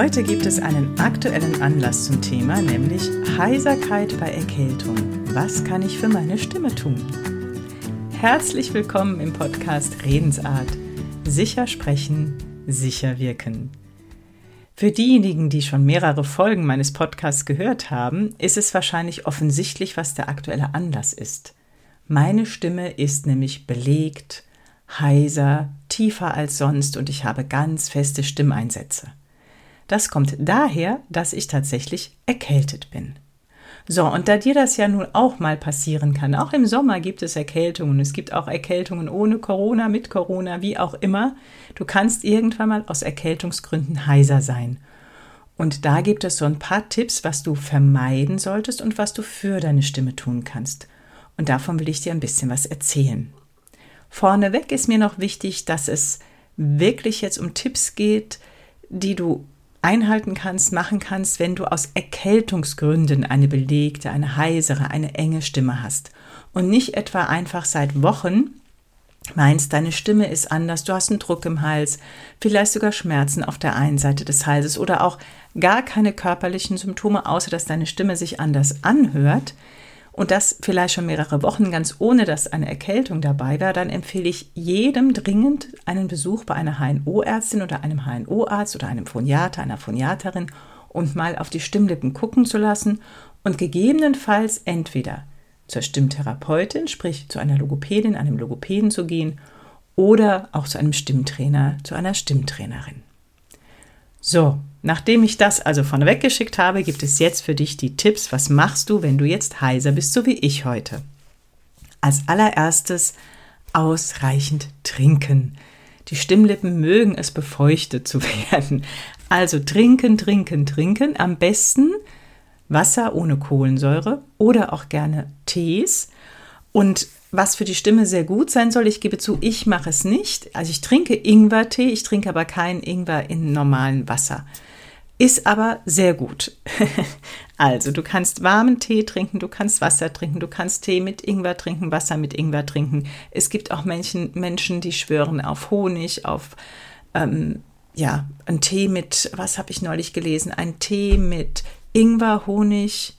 Heute gibt es einen aktuellen Anlass zum Thema, nämlich Heiserkeit bei Erkältung. Was kann ich für meine Stimme tun? Herzlich willkommen im Podcast Redensart. Sicher sprechen, sicher wirken. Für diejenigen, die schon mehrere Folgen meines Podcasts gehört haben, ist es wahrscheinlich offensichtlich, was der aktuelle Anlass ist. Meine Stimme ist nämlich belegt, heiser, tiefer als sonst und ich habe ganz feste Stimmeinsätze. Das kommt daher, dass ich tatsächlich erkältet bin. So, und da dir das ja nun auch mal passieren kann, auch im Sommer gibt es Erkältungen, es gibt auch Erkältungen ohne Corona, mit Corona, wie auch immer, du kannst irgendwann mal aus Erkältungsgründen heiser sein. Und da gibt es so ein paar Tipps, was du vermeiden solltest und was du für deine Stimme tun kannst. Und davon will ich dir ein bisschen was erzählen. Vorneweg ist mir noch wichtig, dass es wirklich jetzt um Tipps geht, die du einhalten kannst, machen kannst, wenn du aus Erkältungsgründen eine belegte, eine heisere, eine enge Stimme hast. Und nicht etwa einfach seit Wochen meinst, deine Stimme ist anders, du hast einen Druck im Hals, vielleicht sogar Schmerzen auf der einen Seite des Halses oder auch gar keine körperlichen Symptome, außer dass deine Stimme sich anders anhört, und das vielleicht schon mehrere Wochen ganz ohne, dass eine Erkältung dabei war, dann empfehle ich jedem dringend einen Besuch bei einer HNO-Ärztin oder einem HNO-Arzt oder einem Phoniater, einer Phoniaterin und mal auf die Stimmlippen gucken zu lassen und gegebenenfalls entweder zur Stimmtherapeutin, sprich zu einer Logopädin, einem Logopäden zu gehen oder auch zu einem Stimmtrainer, zu einer Stimmtrainerin. So, nachdem ich das also von weggeschickt habe, gibt es jetzt für dich die Tipps, was machst du, wenn du jetzt heiser bist, so wie ich heute. Als allererstes ausreichend trinken. Die Stimmlippen mögen es befeuchtet zu werden. Also trinken, trinken, trinken. Am besten Wasser ohne Kohlensäure oder auch gerne Tees. Und was für die Stimme sehr gut sein soll. Ich gebe zu, ich mache es nicht. Also ich trinke Ingwertee, ich trinke aber keinen Ingwer in normalem Wasser. Ist aber sehr gut. also du kannst warmen Tee trinken, du kannst Wasser trinken, du kannst Tee mit Ingwer trinken, Wasser mit Ingwer trinken. Es gibt auch Menschen, Menschen die schwören auf Honig, auf ähm, ja, ein Tee mit, was habe ich neulich gelesen? Ein Tee mit Ingwer, Honig,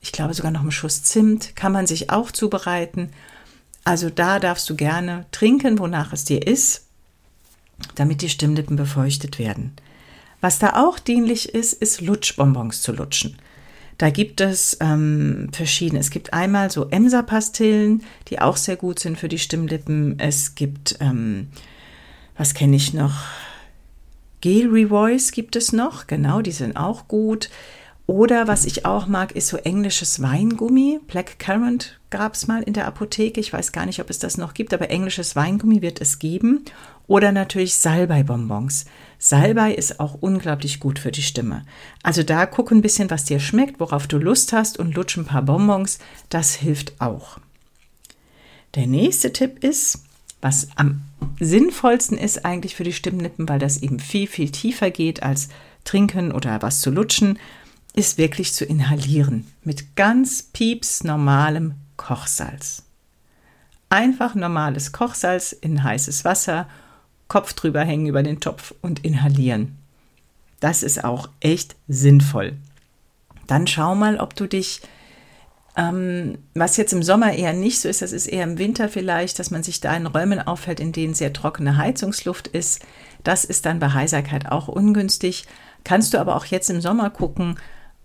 ich glaube sogar noch einen Schuss Zimt, kann man sich auch zubereiten. Also da darfst du gerne trinken, wonach es dir ist, damit die Stimmlippen befeuchtet werden. Was da auch dienlich ist, ist Lutschbonbons zu lutschen. Da gibt es ähm, verschiedene. Es gibt einmal so Emser-Pastillen, die auch sehr gut sind für die Stimmlippen. Es gibt, ähm, was kenne ich noch? Gel Revoice gibt es noch, genau, die sind auch gut. Oder was ich auch mag, ist so englisches Weingummi. Black Currant gab es mal in der Apotheke. Ich weiß gar nicht, ob es das noch gibt, aber englisches Weingummi wird es geben. Oder natürlich Salbei-Bonbons. Salbei ist auch unglaublich gut für die Stimme. Also da guck ein bisschen, was dir schmeckt, worauf du Lust hast und lutsch ein paar Bonbons. Das hilft auch. Der nächste Tipp ist, was am sinnvollsten ist eigentlich für die Stimmlippen, weil das eben viel, viel tiefer geht als trinken oder was zu lutschen ist wirklich zu inhalieren mit ganz pieps normalem Kochsalz. Einfach normales Kochsalz in heißes Wasser, Kopf drüber hängen über den Topf und inhalieren. Das ist auch echt sinnvoll. Dann schau mal, ob du dich, ähm, was jetzt im Sommer eher nicht so ist, das ist eher im Winter vielleicht, dass man sich da in Räumen auffällt, in denen sehr trockene Heizungsluft ist. Das ist dann bei Heiserkeit auch ungünstig. Kannst du aber auch jetzt im Sommer gucken,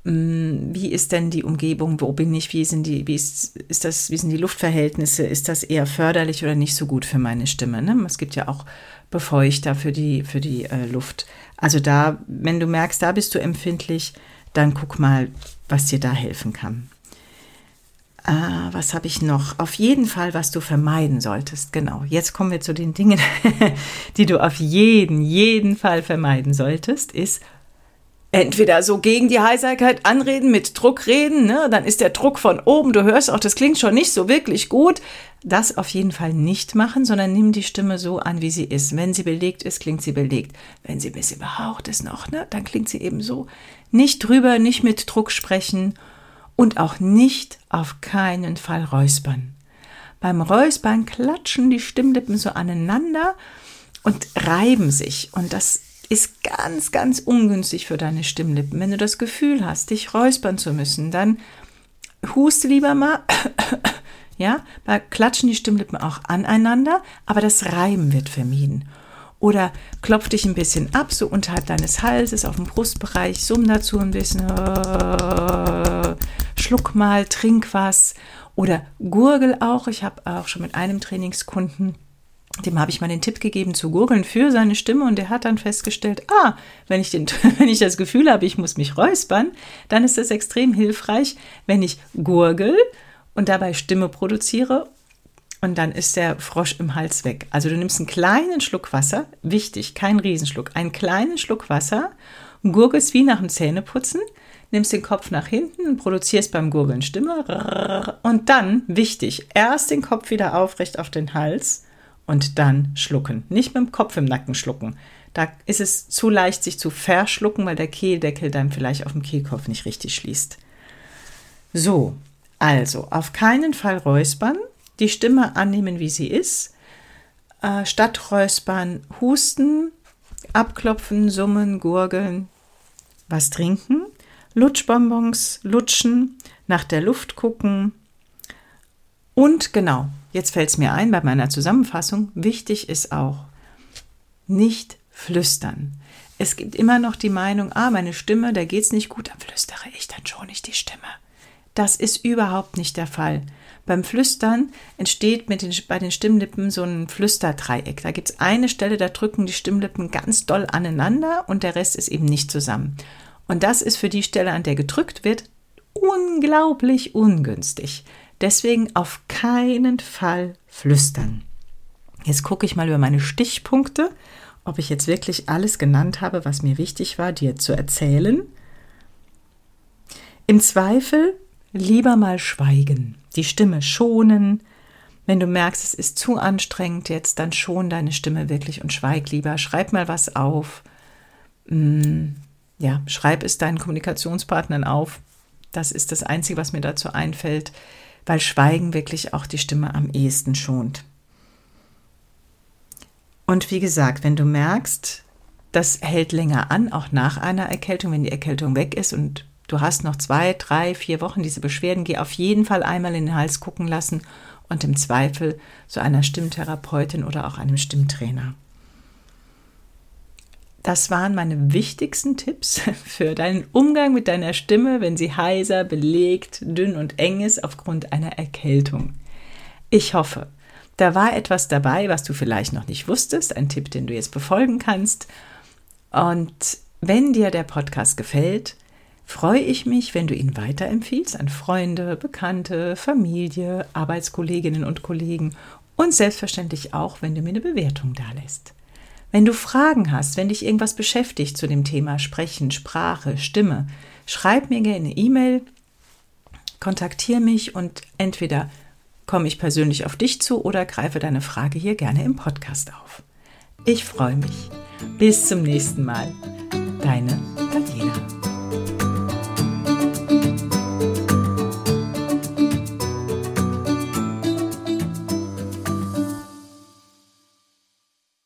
wie ist denn die Umgebung, wo bin ich, wie sind die, wie ist, ist das, wie sind die Luftverhältnisse, ist das eher förderlich oder nicht so gut für meine Stimme? Ne? Es gibt ja auch Befeuchter für die, für die äh, Luft. Also da, wenn du merkst, da bist du empfindlich, dann guck mal, was dir da helfen kann. Ah, was habe ich noch? Auf jeden Fall, was du vermeiden solltest. Genau. Jetzt kommen wir zu den Dingen, die du auf jeden, jeden Fall vermeiden solltest, ist entweder so gegen die Heiserkeit anreden, mit Druck reden, ne? dann ist der Druck von oben, du hörst auch, das klingt schon nicht so wirklich gut. Das auf jeden Fall nicht machen, sondern nimm die Stimme so an, wie sie ist. Wenn sie belegt ist, klingt sie belegt. Wenn sie ein bisschen behaucht ist noch, ne? dann klingt sie eben so. Nicht drüber, nicht mit Druck sprechen und auch nicht auf keinen Fall räuspern. Beim Räuspern klatschen die Stimmlippen so aneinander und reiben sich. Und das ist ganz, ganz ungünstig für deine Stimmlippen. Wenn du das Gefühl hast, dich räuspern zu müssen, dann huste lieber mal. ja, da klatschen die Stimmlippen auch aneinander, aber das Reiben wird vermieden. Oder klopf dich ein bisschen ab, so unterhalb deines Halses, auf dem Brustbereich, summ dazu ein bisschen, schluck mal, trink was. Oder gurgel auch. Ich habe auch schon mit einem Trainingskunden dem habe ich mal den Tipp gegeben zu gurgeln für seine Stimme. Und der hat dann festgestellt, ah, wenn ich, den, wenn ich das Gefühl habe, ich muss mich räuspern, dann ist es extrem hilfreich, wenn ich gurgel und dabei Stimme produziere. Und dann ist der Frosch im Hals weg. Also du nimmst einen kleinen Schluck Wasser, wichtig, kein Riesenschluck, einen kleinen Schluck Wasser, gurgelst wie nach dem Zähneputzen, nimmst den Kopf nach hinten, produzierst beim Gurgeln Stimme. Und dann, wichtig, erst den Kopf wieder aufrecht auf den Hals und dann schlucken. Nicht mit dem Kopf im Nacken schlucken. Da ist es zu leicht, sich zu verschlucken, weil der Kehldeckel dann vielleicht auf dem Kehlkopf nicht richtig schließt. So, also auf keinen Fall räuspern, die Stimme annehmen, wie sie ist. Äh, statt räuspern, husten, abklopfen, summen, gurgeln, was trinken, Lutschbonbons lutschen, nach der Luft gucken und genau, Jetzt fällt es mir ein bei meiner Zusammenfassung, wichtig ist auch, nicht flüstern. Es gibt immer noch die Meinung, ah, meine Stimme, da geht es nicht gut, dann flüstere ich, dann schon nicht die Stimme. Das ist überhaupt nicht der Fall. Beim Flüstern entsteht mit den, bei den Stimmlippen so ein Flüsterdreieck. Da gibt es eine Stelle, da drücken die Stimmlippen ganz doll aneinander und der Rest ist eben nicht zusammen. Und das ist für die Stelle, an der gedrückt wird, unglaublich ungünstig. Deswegen auf keinen Fall flüstern. Jetzt gucke ich mal über meine Stichpunkte, ob ich jetzt wirklich alles genannt habe, was mir wichtig war, dir zu erzählen. Im Zweifel lieber mal schweigen, die Stimme schonen. Wenn du merkst, es ist zu anstrengend jetzt, dann schon deine Stimme wirklich und schweig lieber. Schreib mal was auf. Mm, ja, schreib es deinen Kommunikationspartnern auf. Das ist das Einzige, was mir dazu einfällt weil Schweigen wirklich auch die Stimme am ehesten schont. Und wie gesagt, wenn du merkst, das hält länger an, auch nach einer Erkältung, wenn die Erkältung weg ist und du hast noch zwei, drei, vier Wochen diese Beschwerden, geh auf jeden Fall einmal in den Hals gucken lassen und im Zweifel zu einer Stimmtherapeutin oder auch einem Stimmtrainer. Das waren meine wichtigsten Tipps für deinen Umgang mit deiner Stimme, wenn sie heiser, belegt, dünn und eng ist aufgrund einer Erkältung. Ich hoffe, da war etwas dabei, was du vielleicht noch nicht wusstest, ein Tipp, den du jetzt befolgen kannst. Und wenn dir der Podcast gefällt, freue ich mich, wenn du ihn weiterempfiehlst an Freunde, Bekannte, Familie, Arbeitskolleginnen und Kollegen und selbstverständlich auch, wenn du mir eine Bewertung dalässt. Wenn du Fragen hast, wenn dich irgendwas beschäftigt zu dem Thema Sprechen, Sprache, Stimme, schreib mir gerne eine E-Mail, kontaktiere mich und entweder komme ich persönlich auf dich zu oder greife deine Frage hier gerne im Podcast auf. Ich freue mich. Bis zum nächsten Mal. Deine